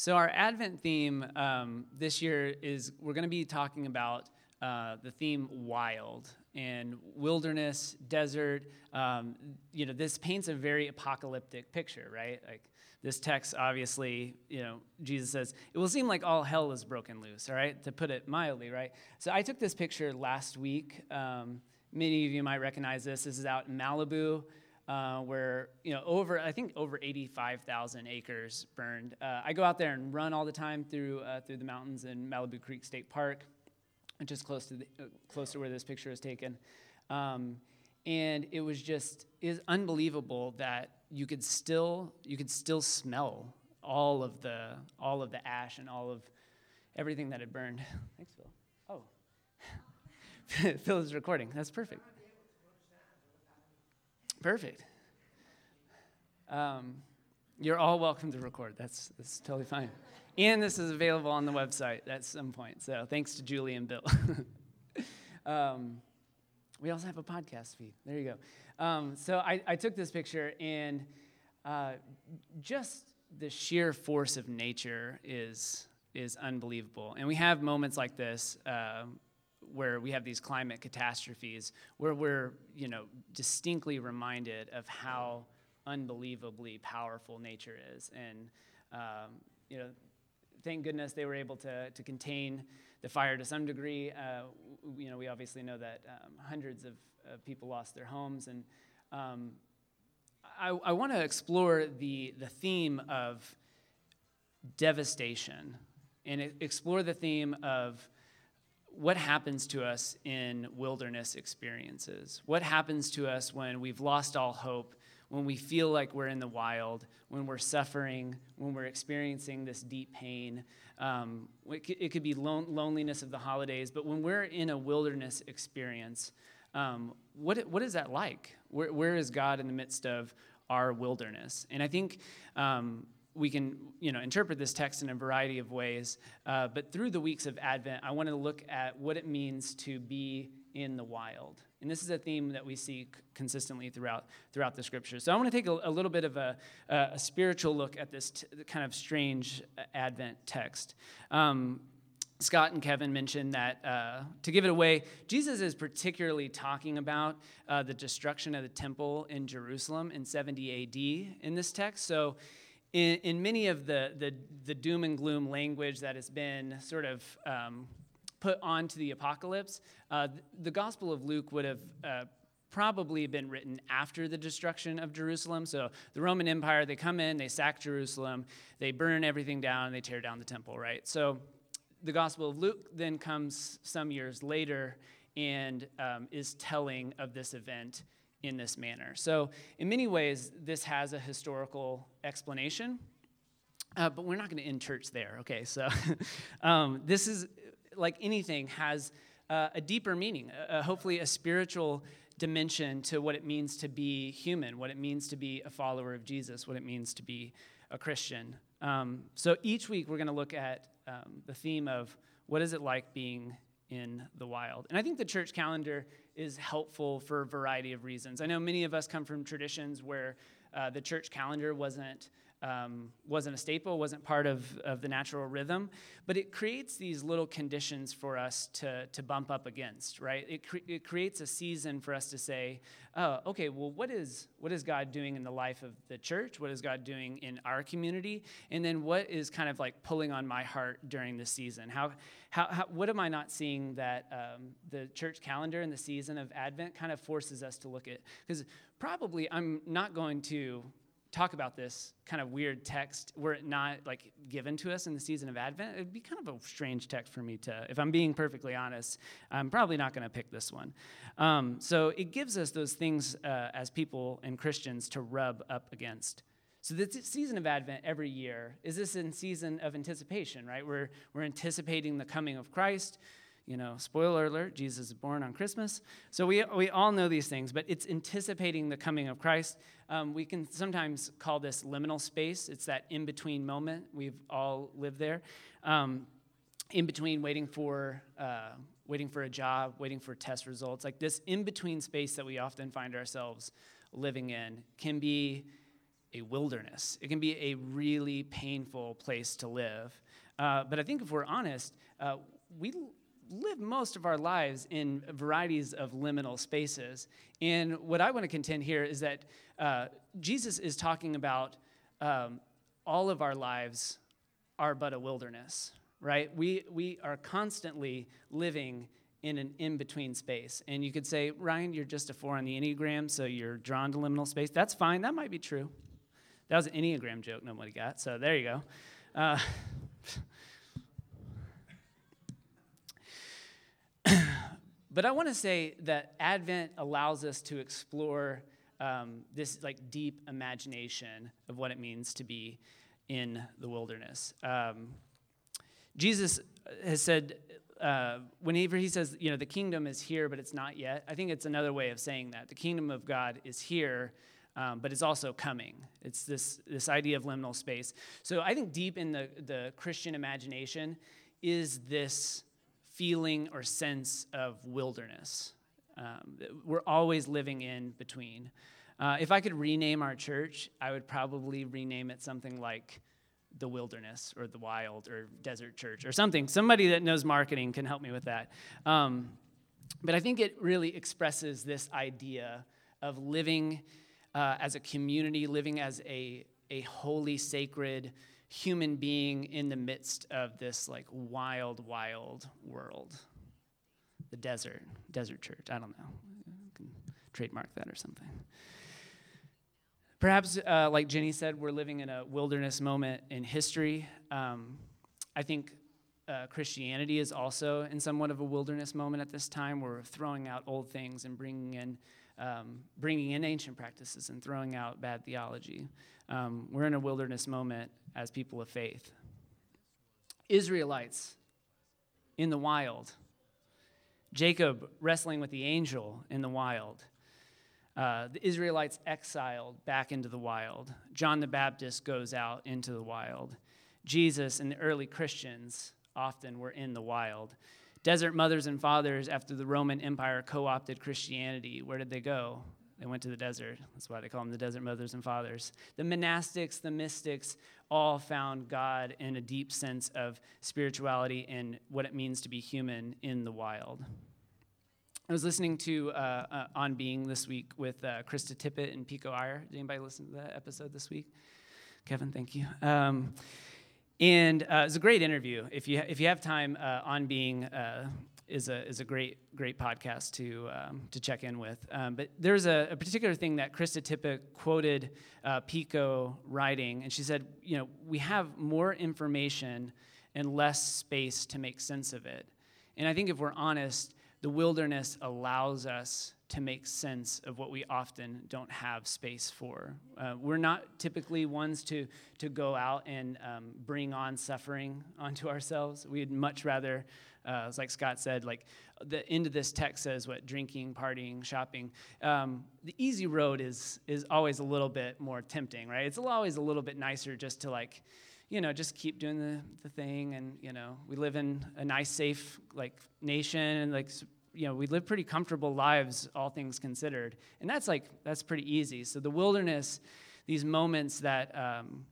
So, our Advent theme um, this year is we're going to be talking about uh, the theme wild and wilderness, desert. Um, you know, this paints a very apocalyptic picture, right? Like, this text obviously, you know, Jesus says, it will seem like all hell is broken loose, all right, to put it mildly, right? So, I took this picture last week. Um, many of you might recognize this. This is out in Malibu uh, where you know over I think over 85,000 acres burned. Uh, I go out there and run all the time through uh, through the mountains in Malibu Creek State Park, which is close to the, uh, close to where this picture is taken. Um, and it was just is unbelievable that you could still you could still smell all of the all of the ash and all of everything that had burned. Thanks, Phil. Oh, Phil is recording. That's perfect. Perfect. Um, you're all welcome to record. That's, that's totally fine. And this is available on the website at some point. So thanks to Julie and Bill. um, we also have a podcast feed. There you go. Um, so I, I, took this picture, and uh, just the sheer force of nature is is unbelievable. And we have moments like this. Uh, where we have these climate catastrophes, where we're, you know, distinctly reminded of how unbelievably powerful nature is. And, um, you know, thank goodness they were able to, to contain the fire to some degree. Uh, you know, we obviously know that um, hundreds of, of, people lost their homes. And um, I, I want to explore the, the theme of devastation and explore the theme of what happens to us in wilderness experiences? What happens to us when we've lost all hope, when we feel like we're in the wild, when we're suffering, when we're experiencing this deep pain? Um, it, could, be lon- loneliness of the holidays, but when we're in a wilderness experience, um, what, what is that like? Where, where is God in the midst of our wilderness? And I think um, we can you know interpret this text in a variety of ways uh, but through the weeks of advent i want to look at what it means to be in the wild. And this is a theme that we see consistently throughout throughout the scriptures. So i want to take a, a little bit of a, a, spiritual look at this t- kind of strange uh, advent text. Um, Scott and Kevin mentioned that uh, to give it away, Jesus is particularly talking about uh, the destruction of the temple in Jerusalem in 70 AD in this text. So in, in many of the, the, the, doom and gloom language that has been sort of um, put onto the apocalypse, uh, the Gospel of Luke would have uh, probably been written after the destruction of Jerusalem. So the Roman Empire, they come in, they sack Jerusalem, they burn everything down, and they tear down the temple, right? So the Gospel of Luke then comes some years later and um, is telling of this event in this manner. So, in many ways, this has a historical explanation, uh, but we're not going to end church there, okay? So, um, this is, like anything, has uh, a deeper meaning, uh, hopefully, a spiritual dimension to what it means to be human, what it means to be a follower of Jesus, what it means to be a Christian. Um, so, each week, we're going to look at um, the theme of what is it like being in the wild. And I think the church calendar is helpful for a variety of reasons. I know many of us come from traditions where uh, the church calendar wasn't um, wasn't a staple, wasn't part of, of the natural rhythm, but it creates these little conditions for us to, to bump up against, right? It, cre- it creates a season for us to say, oh, okay, well, what is, what is God doing in the life of the church? What is God doing in our community? And then what is kind of like pulling on my heart during the season? How, how, how what am I not seeing that um, the church calendar and the season of Advent kind of forces us to look at? Because probably I'm not going to talk about this kind of weird text were it not like given to us in the season of advent it'd be kind of a strange text for me to if i'm being perfectly honest i'm probably not going to pick this one. Um, so it gives us those things uh, as people and christians to rub up against. So the season of advent every year. Is this in season of anticipation right? We're, we're anticipating the coming of christ you know, spoiler alert, Jesus is born on Christmas. So we, we all know these things, but it's anticipating the coming of Christ. Um, we can sometimes call this liminal space. It's that in between moment. We've all lived there. Um, in between waiting for, uh, waiting for a job, waiting for test results. Like this in between space that we often find ourselves living in can be a wilderness. It can be a really painful place to live. Uh, but I think if we're honest, uh, we live most of our lives in varieties of liminal spaces. And what I want to contend here is that uh, Jesus is talking about um, all of our lives are but a wilderness, right? We, we are constantly living in an in between space. And you could say, Ryan, you're just a four on the Enneagram, so you're drawn to liminal space. That's fine. That might be true. That was an Enneagram joke nobody got, so there you go. Uh, but I want to say that Advent allows us to explore um, this like deep imagination of what it means to be in the wilderness. Um, Jesus has said uh, whenever he says, you know, the kingdom is here, but it's not yet, I think it's another way of saying that. The kingdom of God is here, um, but it's also coming. It's this, this idea of liminal space. So I think deep in the, the Christian imagination is this feeling or sense of wilderness. Um, we're always living in between. Uh, if I could rename our church, I would probably rename it something like the wilderness or the wild or desert church or something. Somebody that knows marketing can help me with that. Um, but I think it really expresses this idea of living uh, as a community, living as a, a holy, sacred human being in the midst of this like wild, wild world. The desert, desert church. I don't know. can trademark that or something. Perhaps, uh, like Jenny said, we're living in a wilderness moment in history. Um, I think uh, Christianity is also in somewhat of a wilderness moment at this time. We're throwing out old things and bringing in, um, bringing in ancient practices and throwing out bad theology. Um, we're in a wilderness moment as people of faith. Israelites in the wild. Jacob wrestling with the angel in the wild. Uh, the Israelites exiled back into the wild. John the Baptist goes out into the wild. Jesus and the early Christians often were in the wild. Desert mothers and fathers, after the Roman Empire co opted Christianity, where did they go? They went to the desert. That's why they call them the desert mothers and fathers. The monastics, the mystics, all found God in a deep sense of spirituality and what it means to be human in the wild. I was listening to uh, uh, On Being this week with uh, Krista Tippett and Pico Iyer. Did anybody listen to that episode this week? Kevin, thank you. Um, and uh, it was a great interview. If you, if you have time, uh, On Being uh, is, a, is a great, great podcast to, um, to check in with. Um, but there's a, a, particular thing that Krista Tippett quoted Pico writing, and she said, you know, we have more information and less space to make sense of it. And I think if we're honest, the wilderness allows us to make sense of what we often don't have space for. Uh, we're not typically ones to, to go out and um, bring on suffering onto ourselves. We'd much rather, uh, like Scott said, like the end of this text says what drinking, partying, shopping. Um, the easy road is is always a little bit more tempting, right? It's always a little bit nicer just to like you know, just keep doing the, the thing. And, you know, we live in a nice, safe, like, nation and, like, you know, we live pretty comfortable lives, all things considered. And that's, like, that's pretty easy. So the wilderness, these moments that, um,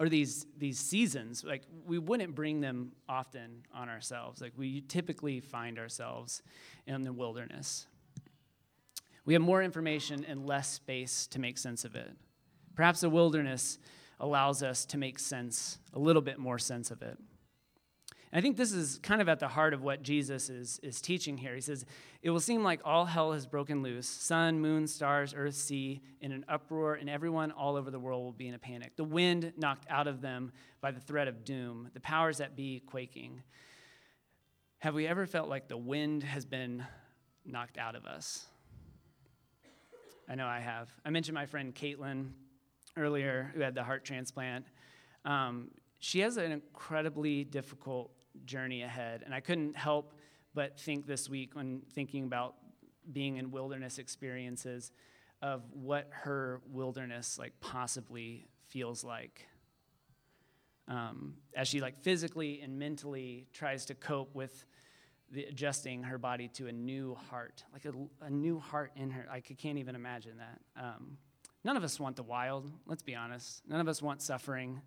or these, these seasons, like, we wouldn't bring them often on ourselves. Like, we typically find ourselves in the wilderness. We have more information and less space to make sense of it. Perhaps the wilderness allows us to make sense, a little bit more sense of it. And I think this is kind of at the heart of what Jesus is, is teaching here. He says, It will seem like all hell has broken loose sun, moon, stars, earth, sea, in an uproar, and everyone all over the world will be in a panic. The wind knocked out of them by the threat of doom, the powers that be quaking. Have we ever felt like the wind has been knocked out of us? I know I have. I mentioned my friend Caitlin earlier who had the heart transplant. Um, she has an incredibly difficult journey ahead, and I couldn't help but think this week when thinking about being in wilderness experiences of what her wilderness like possibly feels like um, as she like physically and mentally tries to cope with the adjusting her body to a new heart like a, a new heart in her i can't even imagine that um, None of us want the wild, let's be honest. None of us want suffering.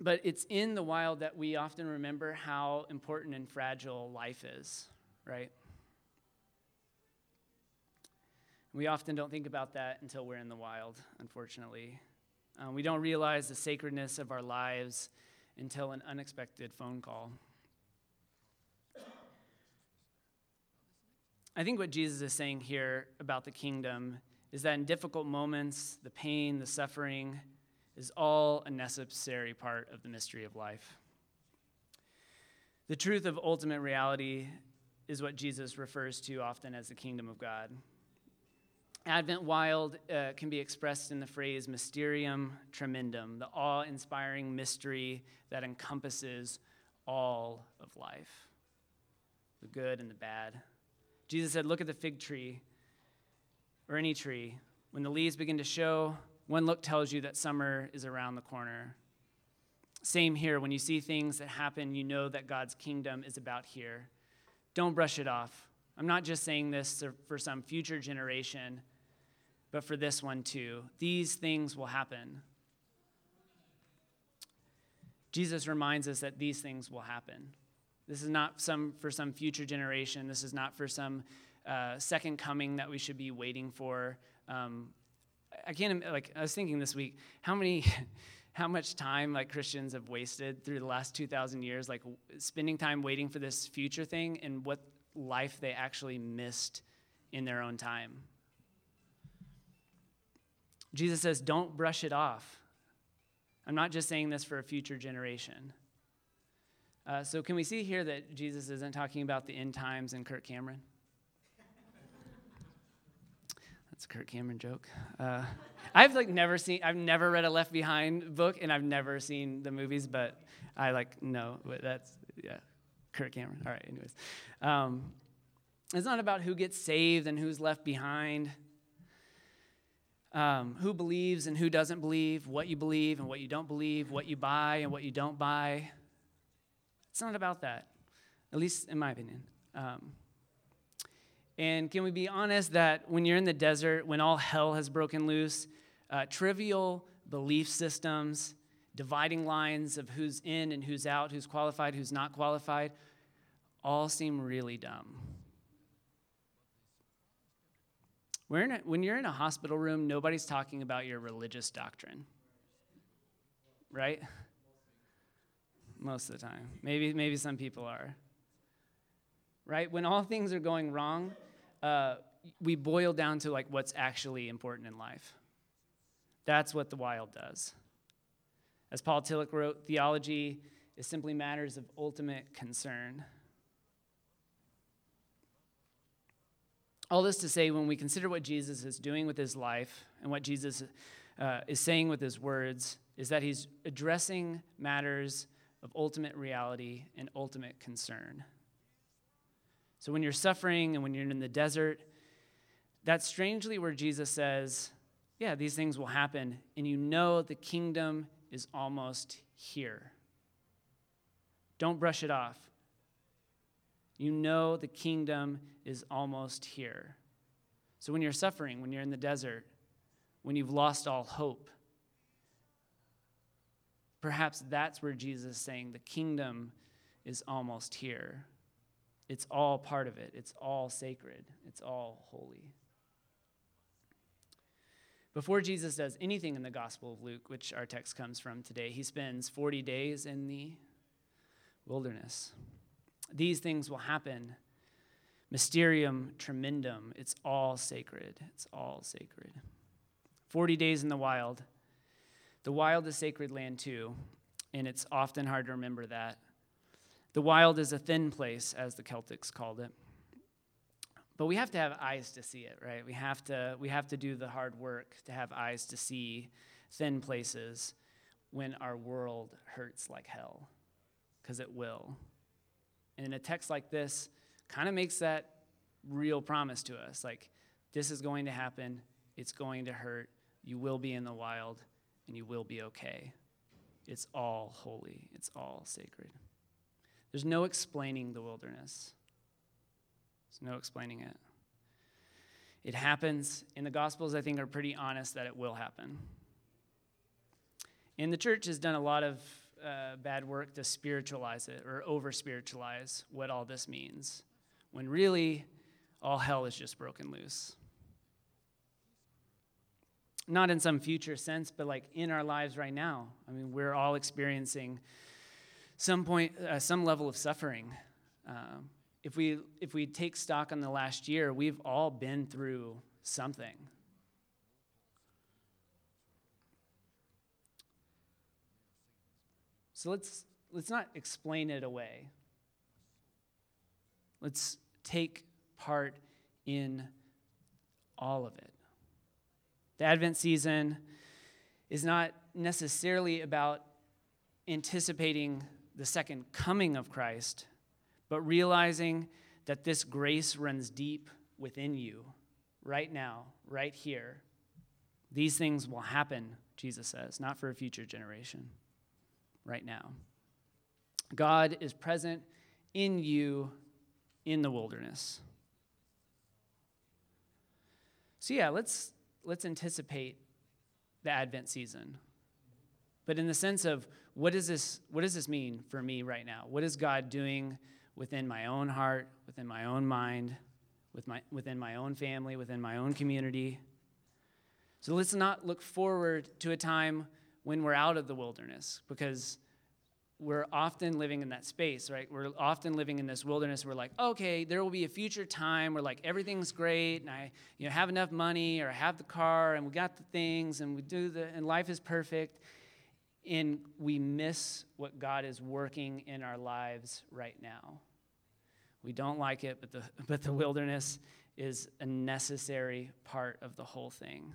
But it's in the wild that we often remember how important and fragile life is, right? We often don't think about that until we're in the wild, unfortunately. Um, we don't realize the sacredness of our lives until an unexpected phone call. I think what Jesus is saying here about the kingdom is that in difficult moments, the pain, the suffering is all a necessary part of the mystery of life. The truth of ultimate reality is what Jesus refers to often as the kingdom of God. Advent Wild uh, can be expressed in the phrase mysterium tremendum, the awe inspiring mystery that encompasses all of life the good and the bad. Jesus said, Look at the fig tree or any tree. When the leaves begin to show, one look tells you that summer is around the corner. Same here. When you see things that happen, you know that God's kingdom is about here. Don't brush it off. I'm not just saying this for some future generation but for this one too. These things will happen. Jesus reminds us that these things will happen. This is not some for some future generation. This is not for some uh, second coming that we should be waiting for. Um, I can't like I was thinking this week how many how much time like Christians have wasted through the last 2000 years like spending time waiting for this future thing and what life they actually missed in their own time. Jesus says, don't brush it off. I'm not just saying this for a future generation. Uh, so, can we see here that Jesus isn't talking about the end times and Kirk Cameron? That's a Kirk Cameron joke. Uh, I've like never seen, I've never read a Left Behind book, and I've never seen the movies, but I like know. That's yeah, Kirk Cameron. All right. Anyways, um, it's not about who gets saved and who's left behind um, who believes and who doesn't believe, what you believe and what you don't believe, what you buy and what you don't buy. It's not about that, at least in my opinion. Um, and can we be honest that when you're in the desert, when all hell has broken loose, uh, trivial belief systems, dividing lines of who's in and who's out, who's qualified, who's not qualified, all seem really dumb. A, when you're in a hospital room, nobody's talking about your religious doctrine, right? Most of the time. Maybe, maybe some people are. Right? When all things are going wrong, uh, we boil down to like what's actually important in life. That's what the wild does. As Paul Tillich wrote, theology is simply matters of ultimate concern. All this to say, when we consider what Jesus is doing with his life and what Jesus uh, is saying with his words, is that he's addressing matters of ultimate reality and ultimate concern. So when you're suffering and when you're in the desert, that's strangely where Jesus says, Yeah, these things will happen, and you know the kingdom is almost here. Don't brush it off. You know the kingdom is almost here. So when you're suffering, when you're in the desert, when you've lost all hope, perhaps that's where Jesus is saying the kingdom is almost here. It's all part of it, it's all sacred, it's all holy. Before Jesus does anything in the Gospel of Luke, which our text comes from today, he spends 40 days in the wilderness. These things will happen. Mysterium tremendum. It's all sacred. It's all sacred. 40 days in the wild. The wild is sacred land too, and it's often hard to remember that. The wild is a thin place, as the Celtics called it. But we have to have eyes to see it, right? We have to, we have to do the hard work to have eyes to see thin places when our world hurts like hell, because it will. And a text like this kind of makes that real promise to us like, this is going to happen, it's going to hurt, you will be in the wild, and you will be okay. It's all holy, it's all sacred. There's no explaining the wilderness, there's no explaining it. It happens. In the Gospels, I think, are pretty honest that it will happen. And the church has done a lot of uh, bad work to spiritualize it or over spiritualize what all this means, when really all hell is just broken loose. Not in some future sense, but like in our lives right now. I mean, we're all experiencing some point, uh, some level of suffering. Uh, if we if we take stock on the last year, we've all been through something. So let's let's not explain it away. Let's take part in all of it. The Advent season is not necessarily about anticipating the second coming of Christ, but realizing that this grace runs deep within you right now, right here. These things will happen, Jesus says, not for a future generation, right now. God is present in you in the wilderness. So yeah, let's let's anticipate the Advent season. But in the sense of what does this what does this mean for me right now? What is God doing within my own heart, within my own mind, with my, within my own family, within my own community? So let's not look forward to a time when we're out of the wilderness because we're often living in that space, right? We're often living in this wilderness. We're like, okay, there will be a future time where like everything's great, and I, you know, have enough money, or I have the car, and we got the things, and we do the, and life is perfect, and we miss what God is working in our lives right now. We don't like it, but the but the wilderness is a necessary part of the whole thing.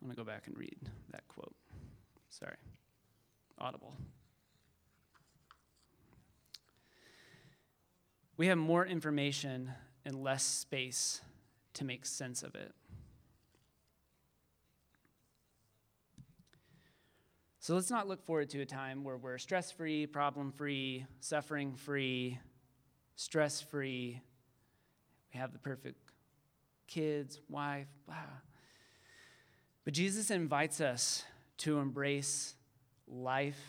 I'm going to go back and read that quote. Sorry. Audible. We have more information and less space to make sense of it. So let's not look forward to a time where we're stress free, problem free, suffering free, stress free. We have the perfect kids, wife, blah. But Jesus invites us to embrace life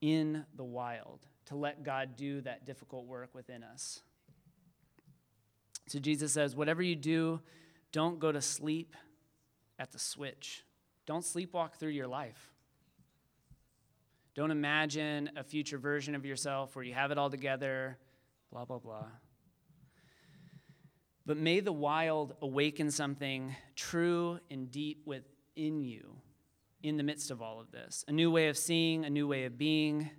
in the wild, to let God do that difficult work within us. So Jesus says, whatever you do, don't go to sleep at the switch. Don't sleepwalk through your life. Don't imagine a future version of yourself where you have it all together, blah, blah, blah. But may the wild awaken something true and deep within you in the midst of all of this. A new way of seeing, a new way of being.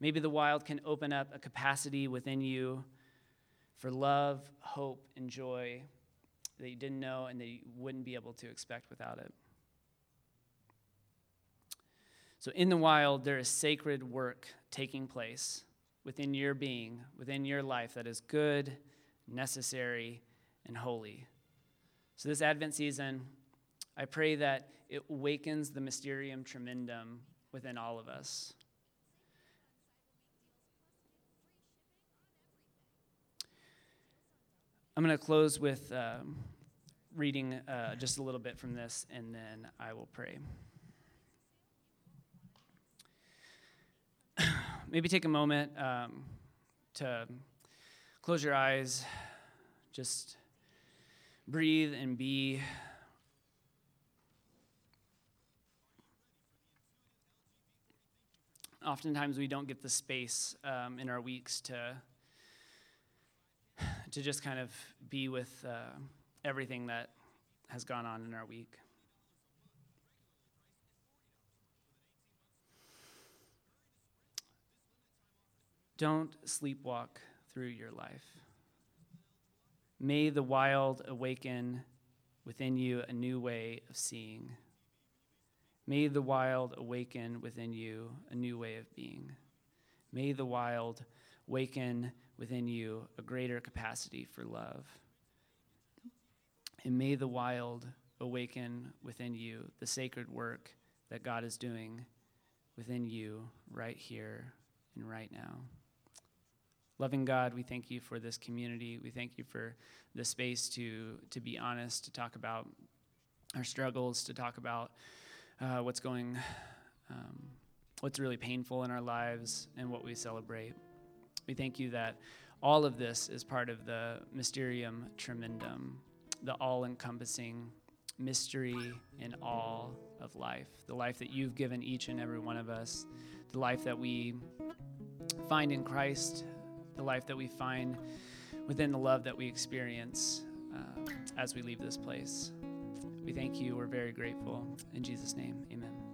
Maybe the wild can open up a capacity within you for love, hope, and joy that you didn't know and that you wouldn't be able to expect without it. So, in the wild, there is sacred work taking place within your being, within your life that is good, necessary, and holy. So, this Advent season, I pray that it awakens the mysterium tremendum within all of us. I'm going to close with um, reading uh, just a little bit from this, and then I will pray. Maybe take a moment um, to close your eyes, just breathe and be oftentimes we don't get the space um, in our weeks to to just kind of be with uh, everything that has gone on in our week. Don't sleepwalk through your life. May the wild awaken within you a new way of seeing. May the wild awaken within you a new way of being. May the wild awaken within you a greater capacity for love. And may the wild awaken within you the sacred work that God is doing within you right here and right now. Loving God, we thank you for this community. We thank you for the space to, to be honest, to talk about our struggles, to talk about uh, what's going, um, what's really painful in our lives, and what we celebrate. We thank you that all of this is part of the mysterium tremendum, the all encompassing mystery and all of life, the life that you've given each and every one of us, the life that we find in Christ, the life that we find within the love that we experience uh, as we leave this place. We thank you. We're very grateful. In Jesus' name, amen.